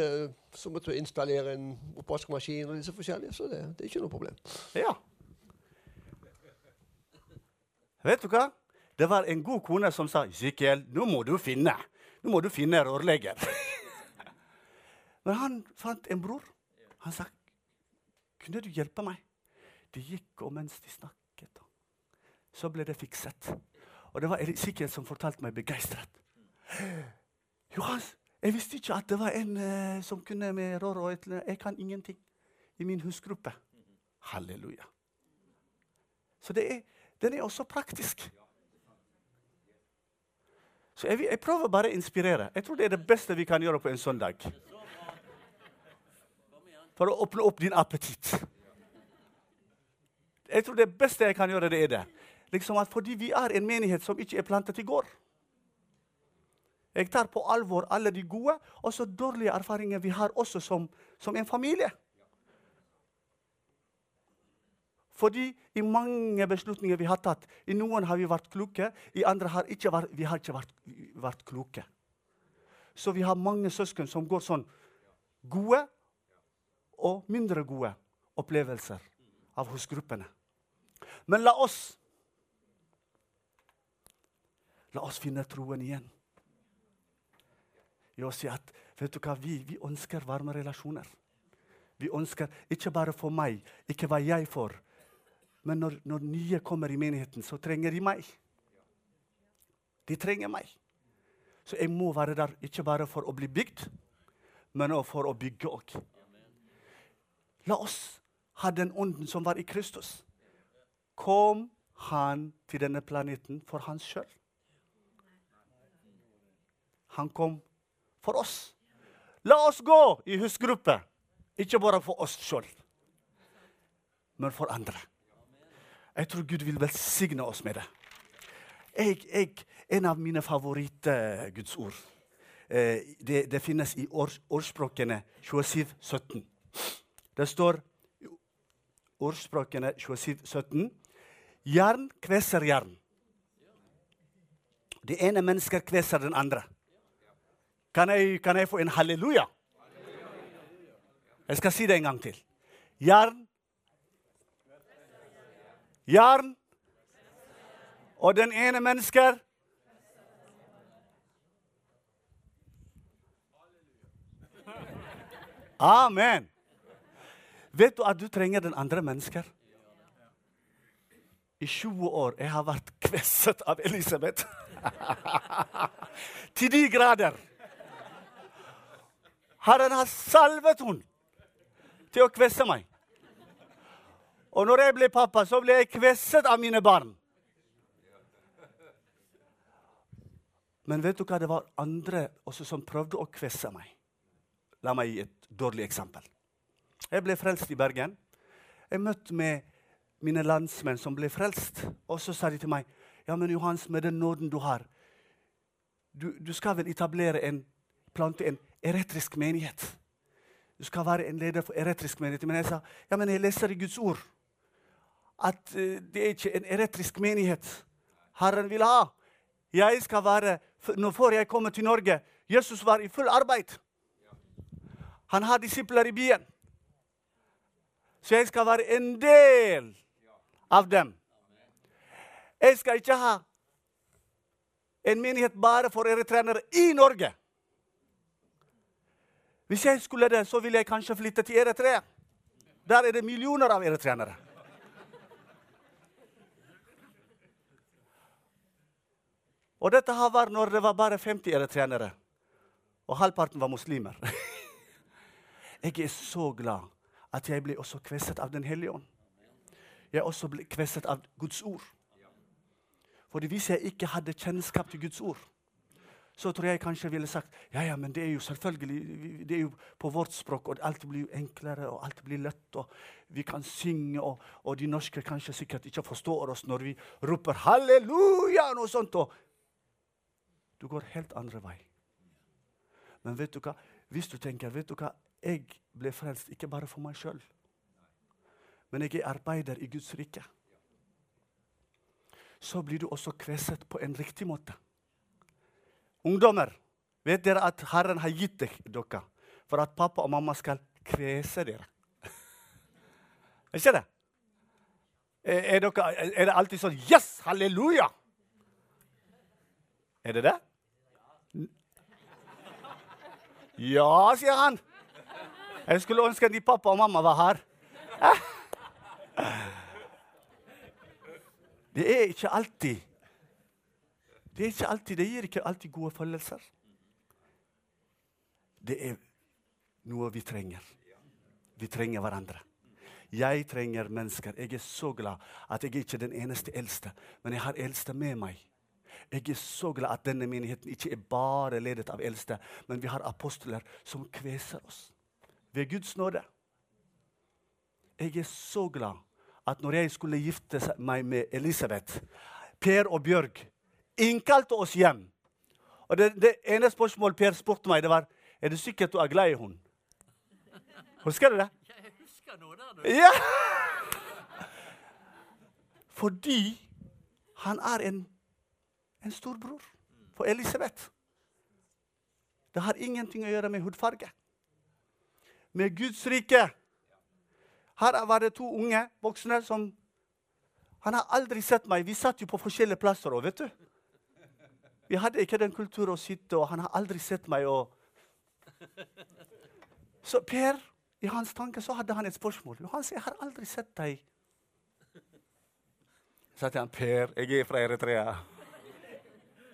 så måtte vi installere en oppvaskmaskin og disse forskjellige, så det, det er ikke noe problem. Ja. Vet du hva? Det var en god kone som sa Ezekiel, nå må du finne Nå må du finne rørlegger. Men han fant en bror. Han sa, 'Kunne du hjelpe meg?' Det gikk, og mens de snakket, så ble det fikset. Og det var Ezekiel som fortalte meg begeistret. Johans, jeg visste ikke at det var en eh, som kunne med rør og et Jeg kan ingenting i min husgruppe. Halleluja. Så er, den er også praktisk. Så jeg, jeg prøver bare å inspirere. Jeg tror det er det beste vi kan gjøre på en søndag. For å åpne opp din appetitt. Jeg tror det beste jeg kan gjøre, det er det. Liksom at fordi vi er en menighet som ikke er plantet i går. Jeg tar på alvor alle de gode og så dårlige erfaringer vi har også som, som en familie. Fordi i mange beslutninger vi har tatt, i noen har vi vært kloke, i andre har ikke vært, vi har ikke vært, vært kloke. Så vi har mange søsken som går sånn gode og mindre gode opplevelser av hos gruppene. Men la oss La oss finne troen igjen. I å si at vet du hva, vi, vi ønsker varme relasjoner. Vi ønsker ikke bare for meg, ikke hva jeg får. Men når, når nye kommer i menigheten, så trenger de meg. De trenger meg. Så jeg må være der ikke bare for å bli bygd, men også for å bygge òg. La oss ha den ånden som var i Kristus. Kom han til denne planeten for hans sjøl. Han kom for oss. La oss gå i husgruppe, ikke bare for oss sjøl, men for andre. Jeg tror Gud vil velsigne oss med det. Jeg, jeg, en av mine favoritt-Guds ord eh, det, det finnes i års, ordspråkene 27, 17. Det står i ordspråkene 17 Jern kveser jern. Det ene mennesket kveser den andre. Kan jeg, kan jeg få en halleluja? Jeg skal si det en gang til. Jern Jern og den ene mennesker Amen. Vet du at du trenger den andre mennesker? I 20 år jeg har vært kvesset av Elisabeth. Til de grader. Herren har salvet henne til å kvesse meg. Og når jeg ble pappa, så ble jeg kvesset av mine barn. Men vet du hva? Det var andre også som prøvde å kvesse meg. La meg gi et dårlig eksempel. Jeg ble frelst i Bergen. Jeg møtte med mine landsmenn som ble frelst. Og så sa de til meg ja, men Johans, med den nåden du har Du, du skal vel etablere en, plante en eretrisk menighet? Du skal være en leder for eretrisk menighet. Men jeg sa ja, men jeg leser i Guds ord at uh, det er ikke en eretrisk menighet Herren vil ha. Jeg skal være, Nå får jeg komme til Norge Jesus var i full arbeid. Han har disipler i byen. Så jeg skal være en del av dem. Jeg skal ikke ha en menighet bare for eritreanere i Norge. Hvis jeg skulle det, så ville jeg kanskje flytte til Eritrea. Der er det millioner av eritreanere. Og dette har var når det var bare 50 eritreanere. Og halvparten var muslimer. Jeg er så glad at jeg ble også kvesset av Den hellige ånd. Jeg også ble kvesset av Guds ord. Fordi hvis jeg ikke hadde kjennskap til Guds ord, så tror jeg kanskje jeg ville sagt ja, ja, men det er jo selvfølgelig det er jo på vårt språk, og alt blir jo enklere og alt blir lett. og Vi kan synge, og, og de norske kanskje sikkert ikke forstår oss når vi roper 'halleluja' noe sånt. og Du går helt andre vei. Men vet du hva? Hvis du tenker vet du hva? Jeg ble frelst ikke bare for meg sjøl, men jeg er arbeider i Guds rike. Så blir du også kveset på en riktig måte. Ungdommer, vet dere at Herren har gitt dere for at pappa og mamma skal kvese dere? Er ikke det? Er, dere, er det alltid sånn Yes! Halleluja! Er det det? Ja, sier han. Jeg skulle ønske de pappa og mamma var her. Det er ikke alltid Det alltid, det gir ikke alltid gode følelser. Det er noe vi trenger. Vi trenger hverandre. Jeg trenger mennesker. Jeg er så glad at jeg ikke er den eneste eldste, men jeg har eldste med meg. Jeg er så glad at denne menigheten ikke er bare ledet av eldste, men vi har apostler som kveser oss ved Guds nåde. Jeg er så glad at når jeg skulle gifte meg med Elisabeth Per og Bjørg innkalte oss hjem. Og det, det ene spørsmålet Per spurte meg, det var er det sikkert du er glad i henne. Husker du det? Jeg husker noe der, du. Ja! Fordi han er en, en storbror for Elisabeth. Det har ingenting å gjøre med hudfarge med Guds rike. Her var det to unge voksne som Han har aldri sett meg. Vi satt jo på forskjellige plasser òg, vet du. Vi hadde ikke den kulturen å sitte, og han har aldri sett meg. Og... Så Per, i hans tanke så hadde han et spørsmål. Han sier, 'Jeg har aldri sett deg'. Så sa han, 'Per, jeg er fra Eritrea'.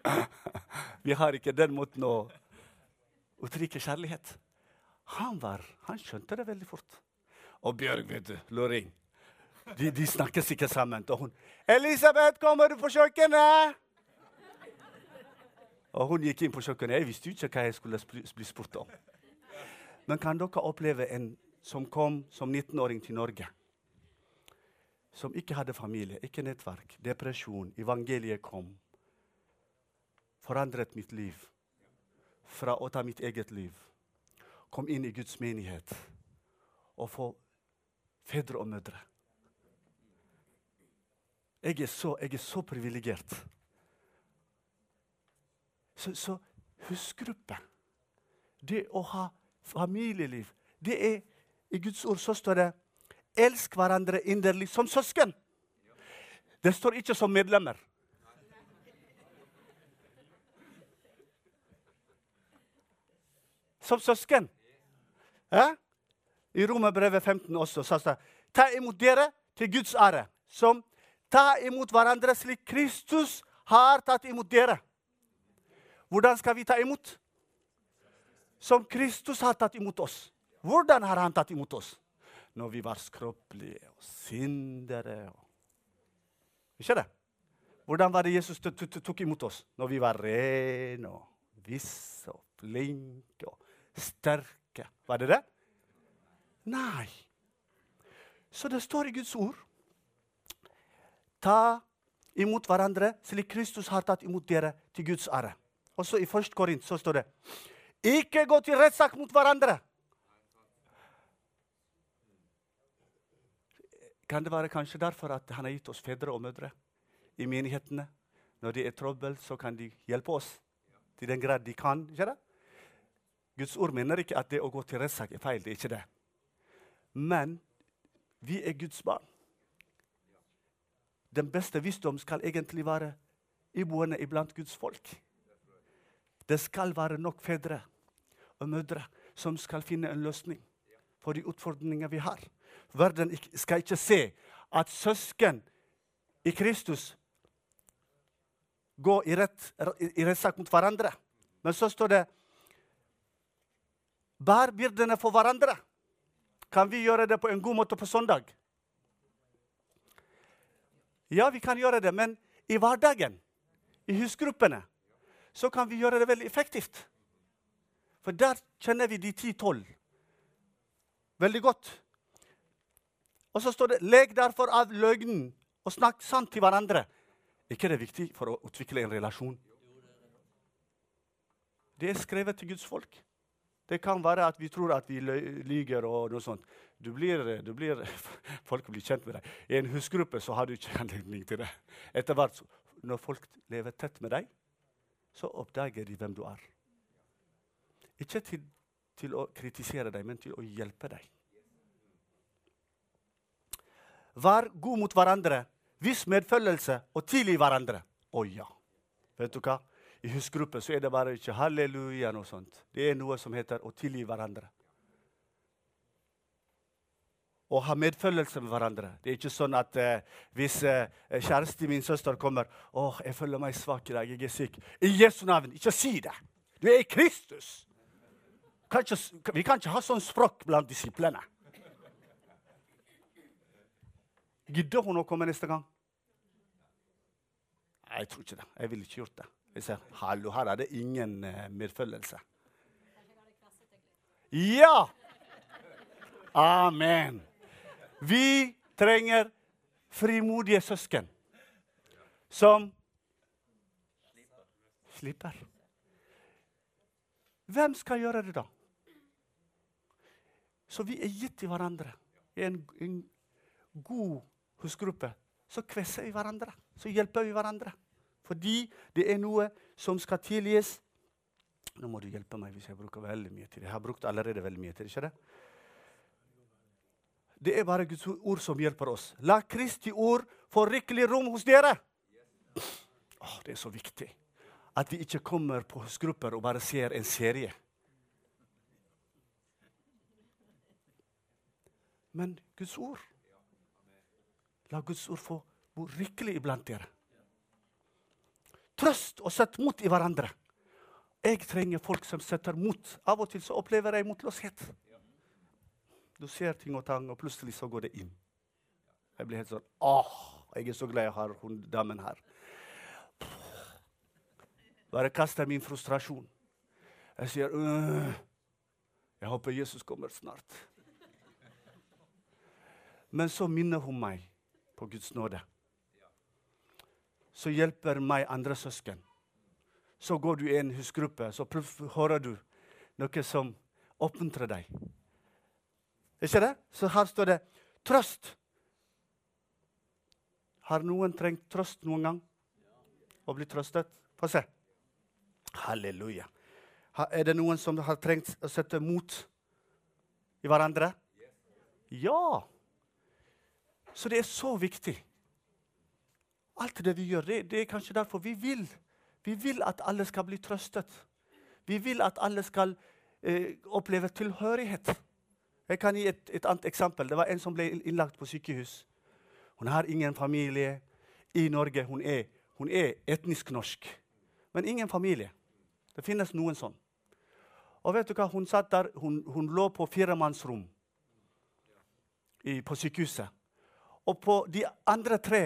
Vi har ikke den måten å uttrykke kjærlighet. Han, var, han skjønte det veldig fort. Og Bjørg, vet du, luring. De, de snakker sikkert sammen. Og hun 'Elisabeth, kommer du på kjøkkenet?' Og hun gikk inn på kjøkkenet. Jeg visste ikke hva jeg skulle bli spurt om. Men kan dere oppleve en som kom som 19-åring til Norge? Som ikke hadde familie, ikke nettverk, depresjon. Evangeliet kom. Forandret mitt liv. Fra å ta mitt eget liv kom inn i Guds menighet og få fedre og mødre. Jeg er så, jeg er så privilegert. Så, så husgruppe, det å ha familieliv, det er I Guds ord så står det 'elsk hverandre inderlig som søsken'. Det står ikke som medlemmer. Som søsken. Ja? I Romerbrevet 15 også sa det ta imot dere til Guds ære. Som ta imot hverandre slik Kristus har tatt imot dere. Hvordan skal vi ta imot? Som Kristus har tatt imot oss. Hvordan har han tatt imot oss? Når vi var skrøpelige og syndere. ikke det? Hvordan var det Jesus tok imot oss? Når vi var rene og visse og flinke og sterke. Var det det? Nei. Så det står i Guds ord Ta imot hverandre slik Kristus har tatt imot dere til Guds ære. Og så i 1. Korint så står det Ikke gå til rettssak mot hverandre. Kan det være kanskje derfor at han har gitt oss fedre og mødre i menighetene? Når det er trøbbel, så kan de hjelpe oss til den grad de kan. ikke det? Guds ord mener ikke at det å gå til rettssak er feil. det er ikke det. Men vi er Guds barn. Den beste visdom skal egentlig være iboende iblant Guds folk. Det skal være nok fedre og mødre som skal finne en løsning for de utfordringene vi har. Verden skal ikke se at søsken i Kristus går i, rett, i rettssak mot hverandre. Men så står det Bær byrdene for hverandre. Kan vi gjøre det på en god måte på søndag? Ja, vi kan gjøre det, men i hverdagen, i husgruppene, så kan vi gjøre det veldig effektivt. For der kjenner vi de ti-tolv veldig godt. Og så står det 'Leg derfor av løgnen og snakk sant til hverandre'. Er ikke det viktig for å utvikle en relasjon? Det er skrevet til Guds folk. Det kan være at vi tror at vi lyver og noe sånt. Du blir, du blir, folk blir kjent med deg. I en husgruppe så har du ikke anledning til det. Etter hvert, når folk lever tett med deg, så oppdager de hvem du er. Ikke til, til å kritisere deg, men til å hjelpe deg. Vær god mot hverandre, vis medfølelse og tilgi hverandre. Å ja. Vet du hva? I husgruppen så er det bare ikke halleluja noe sånt. Det er noe som heter å tilgi hverandre. Å ha medfølelse med hverandre. Det er ikke sånn at eh, hvis eh, kjæresten min søster kommer åh, jeg føler meg svak i dag, jeg er syk. I Jesu navn, ikke si det! Du er i Kristus! Kan ikke, vi kan ikke ha sånn språk blant disiplene. Gidder hun å komme neste gang? Jeg tror ikke det. Jeg ville ikke gjort det. Jeg ser, Hallo, her er det ingen eh, medfølelse. Ja! Amen. Vi trenger frimodige søsken som slipper. Hvem skal gjøre det, da? Så vi er gitt til hverandre. I en, en god husgruppe så kvesser vi hverandre. Så hjelper vi hverandre. Fordi det er noe som skal tilgis. Nå må du hjelpe meg hvis jeg bruker veldig mye tid. Jeg har brukt allerede veldig mye tid. ikke det? Det er bare Guds ord som hjelper oss. La Kristi ord få rikelig rom hos dere. Oh, det er så viktig at vi ikke kommer på husgrupper og bare ser en serie. Men Guds ord La Guds ord få bo rikelig iblant dere. Trøst og sett mot i hverandre. Jeg trenger folk som setter mot. Av og til så opplever jeg motløshet. Du ser ting og tang, og plutselig så går det inn. Jeg blir helt sånn Åh, jeg er så glad jeg har hun damen her. Bare kaster min frustrasjon. Jeg sier «Øh, Jeg håper Jesus kommer snart. Men så minner hun meg på Guds nåde. Så hjelper meg andre søsken. Så går du i en husgruppe, så hører du noe som oppmuntrer deg. Ikke det? Så her står det Trøst. Har noen trengt trøst noen gang? Å bli trøstet? Få se. Halleluja. Er det noen som har trengt å sette mot i hverandre? Ja. Så det er så viktig. Alt det vi gjør, det, det er kanskje derfor vi vil. Vi vil at alle skal bli trøstet. Vi vil at alle skal eh, oppleve tilhørighet. Jeg kan gi et, et annet eksempel. Det var en som ble innlagt på sykehus. Hun har ingen familie i Norge. Hun er, hun er etnisk norsk, men ingen familie. Det finnes noen sånn. Og vet du hva? Hun satt der, hun, hun lå på firemannsrom i, på sykehuset. Og på de andre tre,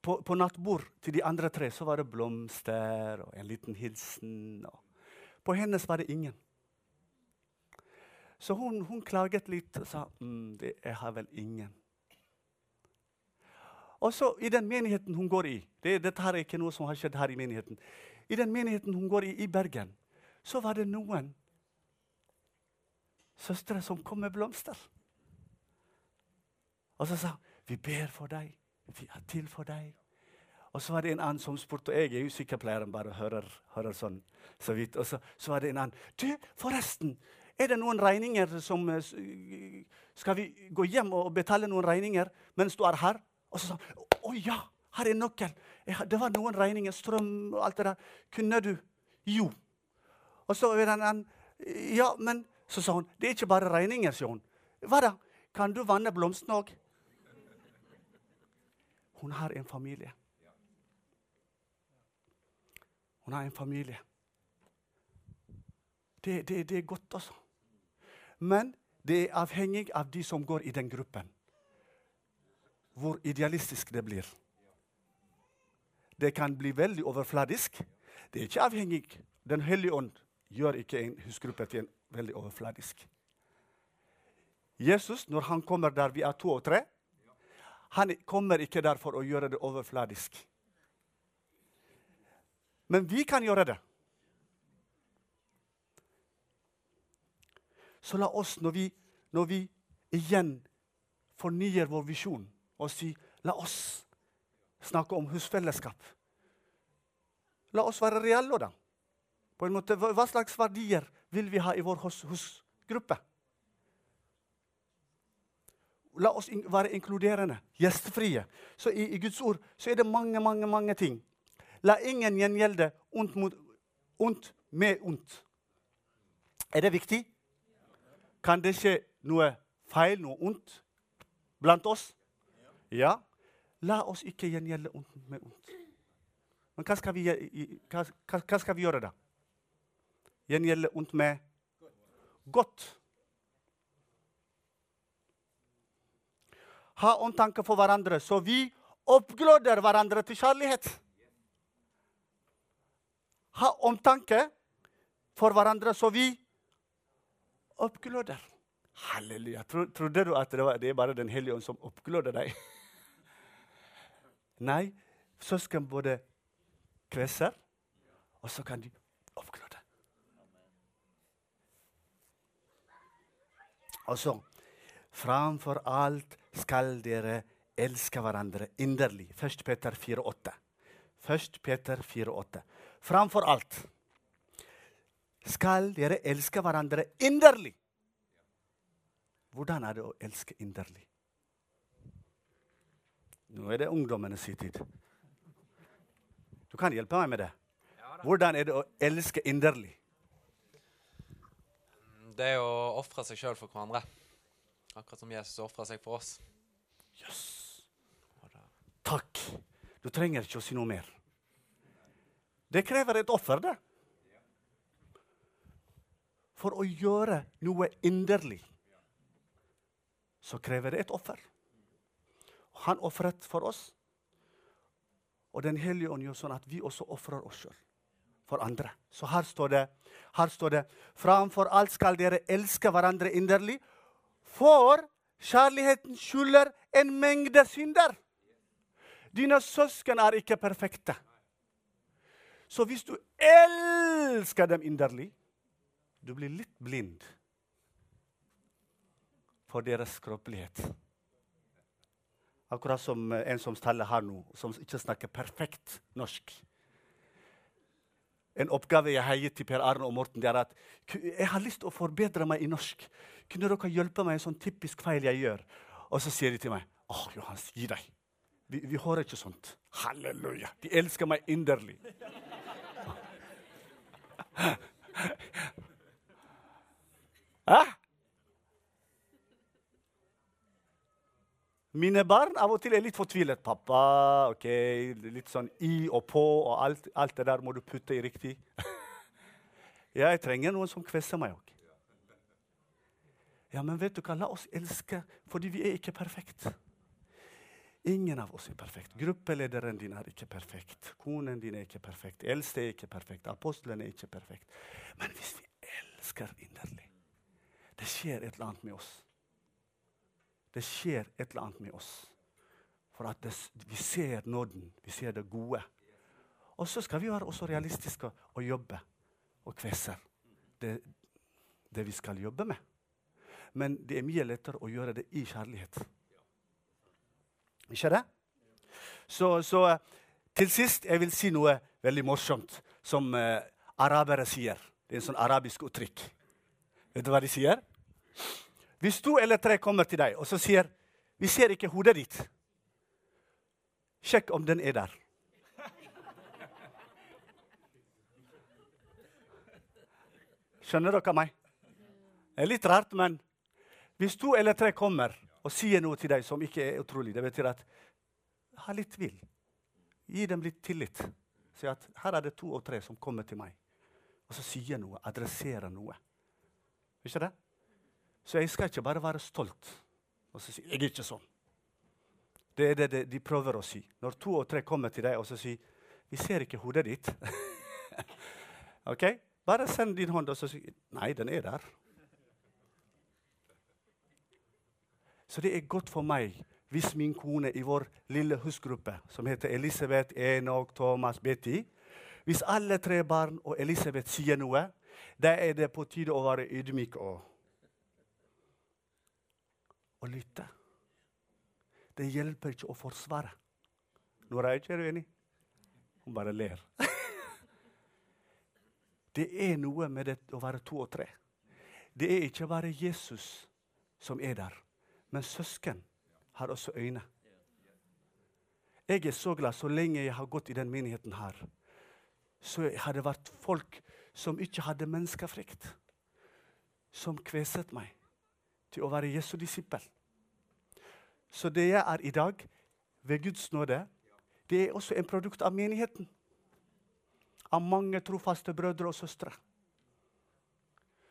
på, på nattbord til de andre tre, så var det blomster og en liten hilsen. På hennes var det ingen. Så hun, hun klaget litt og sa mm, det, jeg har vel ingen. Og så i den menigheten hun går i det, Dette er ikke noe som har skjedd her i menigheten. I den menigheten hun går i i Bergen, så var det noen søstre som kom med blomster. Og så sa vi ber for deg, vi er til for deg. Og så var det en annen som spurte, og jeg er jo sykepleier, bare hører, hører sånn så vidt. Og så, så var det en annen. Du, forresten, er det noen regninger som eh, Skal vi gå hjem og betale noen regninger mens du er her? Og så sa han, å ja, her er nøkkel. Det var noen regninger, strøm og alt det der. Kunne du? Jo. Og så er han. Ja, men Så sa hun, det er ikke bare regninger, sier hun. Hva da? Kan du vanne blomstene òg? Hun har en familie. Hun har en familie. Det, det, det er godt, altså. Men det er avhengig av de som går i den gruppen. Hvor idealistisk det blir. Det kan bli veldig overfladisk. Det er ikke avhengig. Den hellige ånd gjør ikke en husgruppe til en veldig overfladisk. Jesus, når han kommer der vi er to og tre, han kommer ikke der for å gjøre det overfladisk. Men vi kan gjøre det. Så la oss, når vi, når vi igjen fornyer vår visjon, og si la oss snakke om husfellesskap. La oss være reelle, da. På en måte, hva slags verdier vil vi ha i vår hus husgruppe? La oss in være inkluderende, gjestfrie. Så i, i Guds ord så er det mange, mange, mange ting. La ingen gjengjelde ondt, mot, ondt med ondt. Er det viktig? Kan det skje noe feil, noe ondt blant oss? Ja. La oss ikke gjengjelde ondt med ondt. Men hva skal vi, hva, hva skal vi gjøre da? Gjengjelde ondt med godt. Ha omtanke for hverandre, så vi oppgløder hverandre til kjærlighet. Ha omtanke for hverandre, så vi oppgløder. Halleluja. Tro, trodde du at det, var, det er bare Den hellige ånd som oppgløder deg? Nei, søsken både kveser, og så kan de oppgløde. Og så Framfor alt skal dere elske hverandre inderlig. 1. Peter 4,8. 1. Peter 4,8. Framfor alt skal dere elske hverandre inderlig. Hvordan er det å elske inderlig? Nå er det ungdommene sin tid. Du kan hjelpe meg med det. Hvordan er det å elske inderlig? Det er å ofre seg sjøl for hverandre. Akkurat som Jesus ofra seg for oss. Jøss. Takk. Du trenger ikke å si noe mer. Det krever et offer, det. For å gjøre noe inderlig, så krever det et offer. Han ofret for oss, og Den hellige ånd gjør sånn at vi også ofrer oss sjøl for andre. Så her står det, her står det Framfor alt skal dere elske hverandre inderlig, for kjærligheten skjuler en mengde synder. Dine søsken er ikke perfekte. Så hvis du elsker dem inderlig, du blir litt blind for deres skrøpelighet. Akkurat som en som taler her nå, som ikke snakker perfekt norsk. En oppgave jeg har gitt til Per Arne og Morten, det er at jeg har lyst til å forbedre meg i norsk. Kunne dere hjelpe meg med en sånn typisk feil jeg gjør? Og så sier de til meg åh, Johans, gi deg. Vi, vi hører ikke sånt. Halleluja. De elsker meg inderlig. Hæ? Mine barn av og til er litt fortvilet. 'Pappa, ok, litt sånn i og på, og alt, alt det der må du putte i riktig.' jeg trenger noen som kvesser meg òg. Ja, men vet du hva, la oss elske, fordi vi er ikke perfekt. Ingen av oss er perfekt. Gruppelederen din er ikke perfekt. Konen din er ikke perfekt. Eldste er ikke perfekt. Apostelen er ikke perfekt. Men hvis vi elsker inderlig Det skjer et eller annet med oss. Det skjer et eller annet med oss. For at det, vi ser nåden, vi ser det gode. Og så skal vi være også realistiske og jobbe og kvesse det, det vi skal jobbe med. Men det er mye lettere å gjøre det i kjærlighet. Ikke det? Så, så til sist jeg vil si noe veldig morsomt, som eh, arabere sier. Det er en sånn arabisk uttrykk. Vet du hva de sier? Hvis to eller tre kommer til deg og så sier 'Vi ser ikke hodet ditt', sjekk om den er der. Skjønner dere meg? Det er litt rart, men hvis to eller tre kommer og sier noe til deg som ikke er utrolig, det betyr at ha litt tvil. Gi dem litt tillit. Si at her er det to og tre som kommer til meg, og så sier noe, adresserer noe. Ikke det? Så jeg skal ikke bare være stolt og si 'jeg er ikke sånn'. Det er det de- prøver å si. Når to og tre kommer til deg og sier 'vi ser ikke hodet ditt'. ok? Bare send din hånd og så si 'nei, den er der'. Så det er godt for meg hvis min kone i vår lille husgruppe, som heter Elisabeth, Enok, Thomas, Betty Hvis alle tre barn og Elisabeth sier noe, da er det på tide å være ydmyk og, og lytte. Det hjelper ikke å forsvare. Nå er ikke du enig? Hun bare ler. det er noe med det å være to og tre. Det er ikke bare Jesus som er der, men søsken har også øyne. Jeg er så glad så lenge jeg har gått i den menigheten her. Så har det vært folk som ikke hadde menneskefrykt, som kveset meg til å være Jesu disippel. Så det jeg er i dag, ved Guds nåde, det er også en produkt av menigheten. Av mange trofaste brødre og søstre.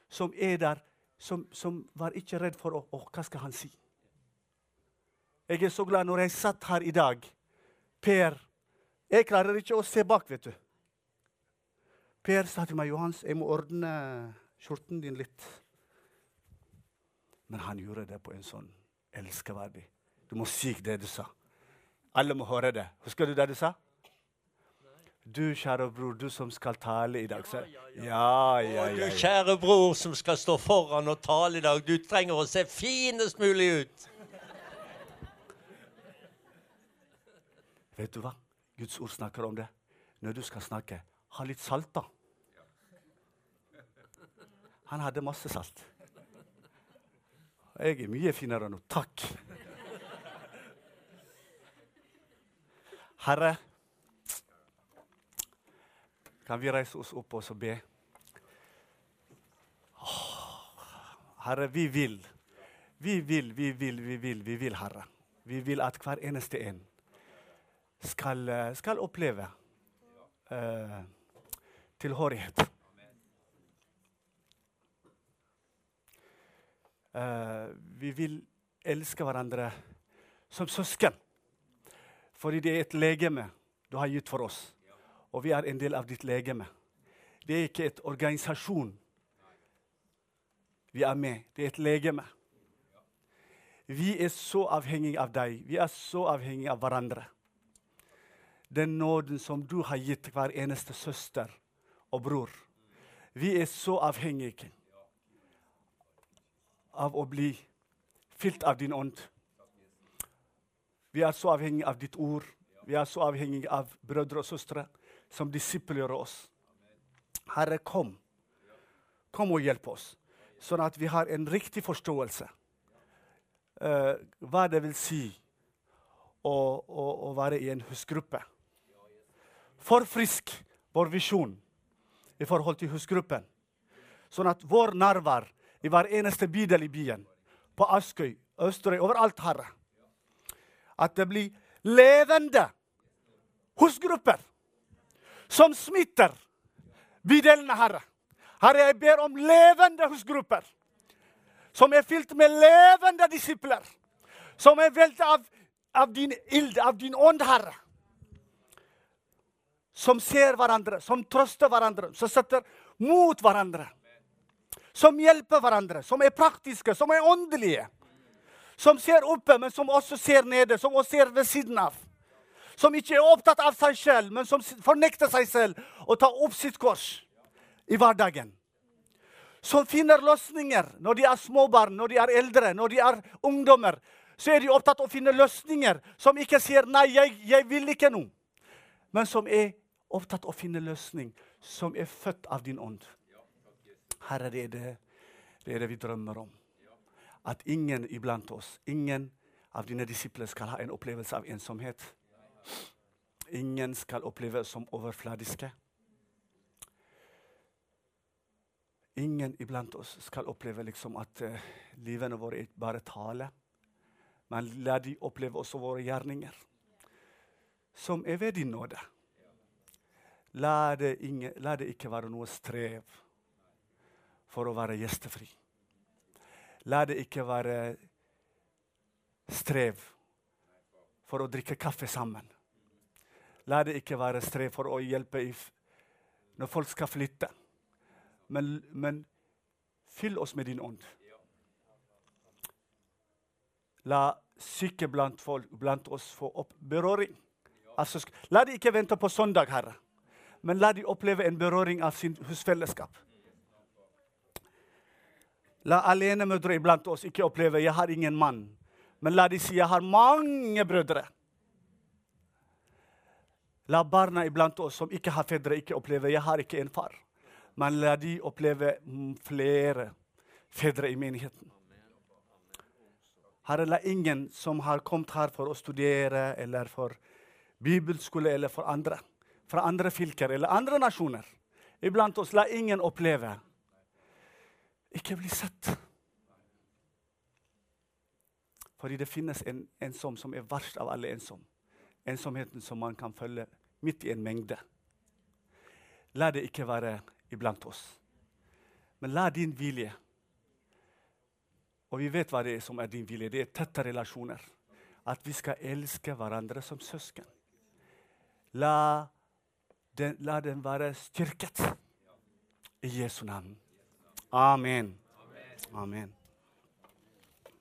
Som er der, som, som var ikke redd for å, å Hva skal han si? Jeg er så glad når jeg satt her i dag. Per Jeg klarer ikke å se bak, vet du. Per sa til meg Johans, jeg må ordne skjorten din litt. Men han gjorde det på en sånn elskeverdig Du må si det du sa. Alle må høre det. Husker du det du sa? Du, kjære bror, du som skal tale i dag. Så, ja, ja, Og du ja, ja. kjære bror som skal stå foran og tale i dag, du trenger å se finest mulig ut. Vet du hva? Guds ord snakker om det. Når du skal snakke, ha litt salt, da. Han hadde masse salt. Jeg er mye finere nå. Takk. Herre, kan vi reise oss opp og be? Herre, vi vil. Vi vil, vi vil, vi vil, vi vil, Herre. Vi vil at hver eneste en skal, skal oppleve eh, tilhørighet. Vi vil elske hverandre som søsken. Fordi det er et legeme du har gitt for oss. Og vi er en del av ditt legeme. Det er ikke et organisasjon vi er med. Det er et legeme. Vi er så avhengig av deg. Vi er så avhengig av hverandre. Den nåden som du har gitt hver eneste søster og bror. Vi er så avhengige av å bli fylt av din ånd. Vi er så avhengig av ditt ord. Vi er så avhengig av brødre og søstre som disipler oss. Herre, kom. Kom og hjelp oss, sånn at vi har en riktig forståelse Uh, hva det vil si å, å, å være i en husgruppe. Forfrisk vår visjon i forhold til husgruppen, sånn at vår nærvær i hver eneste bydel i byen, på Askøy, Østerøy, overalt, Herre, at det blir levende husgrupper som smitter bydelene, Herre. Herre, jeg ber om levende husgrupper som er fylt med levende disipler. Som er velt av, av din ild, av din ånd, Herre. Som ser hverandre, som trøster hverandre, som setter mot hverandre. Som hjelper hverandre, som er praktiske, som er åndelige. Som ser oppe, men som også ser nede, som også ser ved siden av. Som ikke er opptatt av seg selv, men som fornekter seg selv og tar opp sitt kors i hverdagen. Som finner løsninger når de er småbarn, når de er eldre, når de er ungdommer. Så er de opptatt av å finne løsninger som ikke sier 'nei, jeg, jeg vil ikke noe', men som er opptatt av å finne løsning som er født av din ånd. Herre, det er det, det er det vi drømmer om. At ingen iblant oss, ingen av dine disipler skal ha en opplevelse av ensomhet. Ingen skal oppleve som overfladiske. Ingen iblant oss skal oppleve liksom at uh, livene våre er bare tale. Men la de oppleve også våre gjerninger, som er ved din nåde. La det, ingen, la det ikke være noe strev for å være gjestefri. La det ikke være strev for å drikke kaffe sammen. La det ikke være strev for å hjelpe når folk skal flytte. Men, men fyll oss med din ånd. La syke blant, folk, blant oss få opp berøring. Altså, la de ikke vente på søndag, Herre, men la de oppleve en berøring av sin husfellesskap. La alenemødre iblant oss ikke oppleve 'jeg har ingen mann', men la de si 'jeg har mange brødre'. La barna iblant oss som ikke har fedre, ikke oppleve 'jeg har ikke en far', men la de oppleve flere fedre i menigheten. Herre, la ingen som har kommet her for å studere eller for bibelskole eller for andre, fra andre fylker eller andre nasjoner, iblant oss, la ingen oppleve ikke bli sett. Fordi det finnes en ensom som er verst av alle ensom. Ensomheten som man kan følge midt i en mengde. La det ikke være iblant oss. Men la din vilje Og vi vet hva det er som er din vilje. Det er tette relasjoner. At vi skal elske hverandre som søsken. La den, la den være styrket. I Jesu navn. Amen. Amen.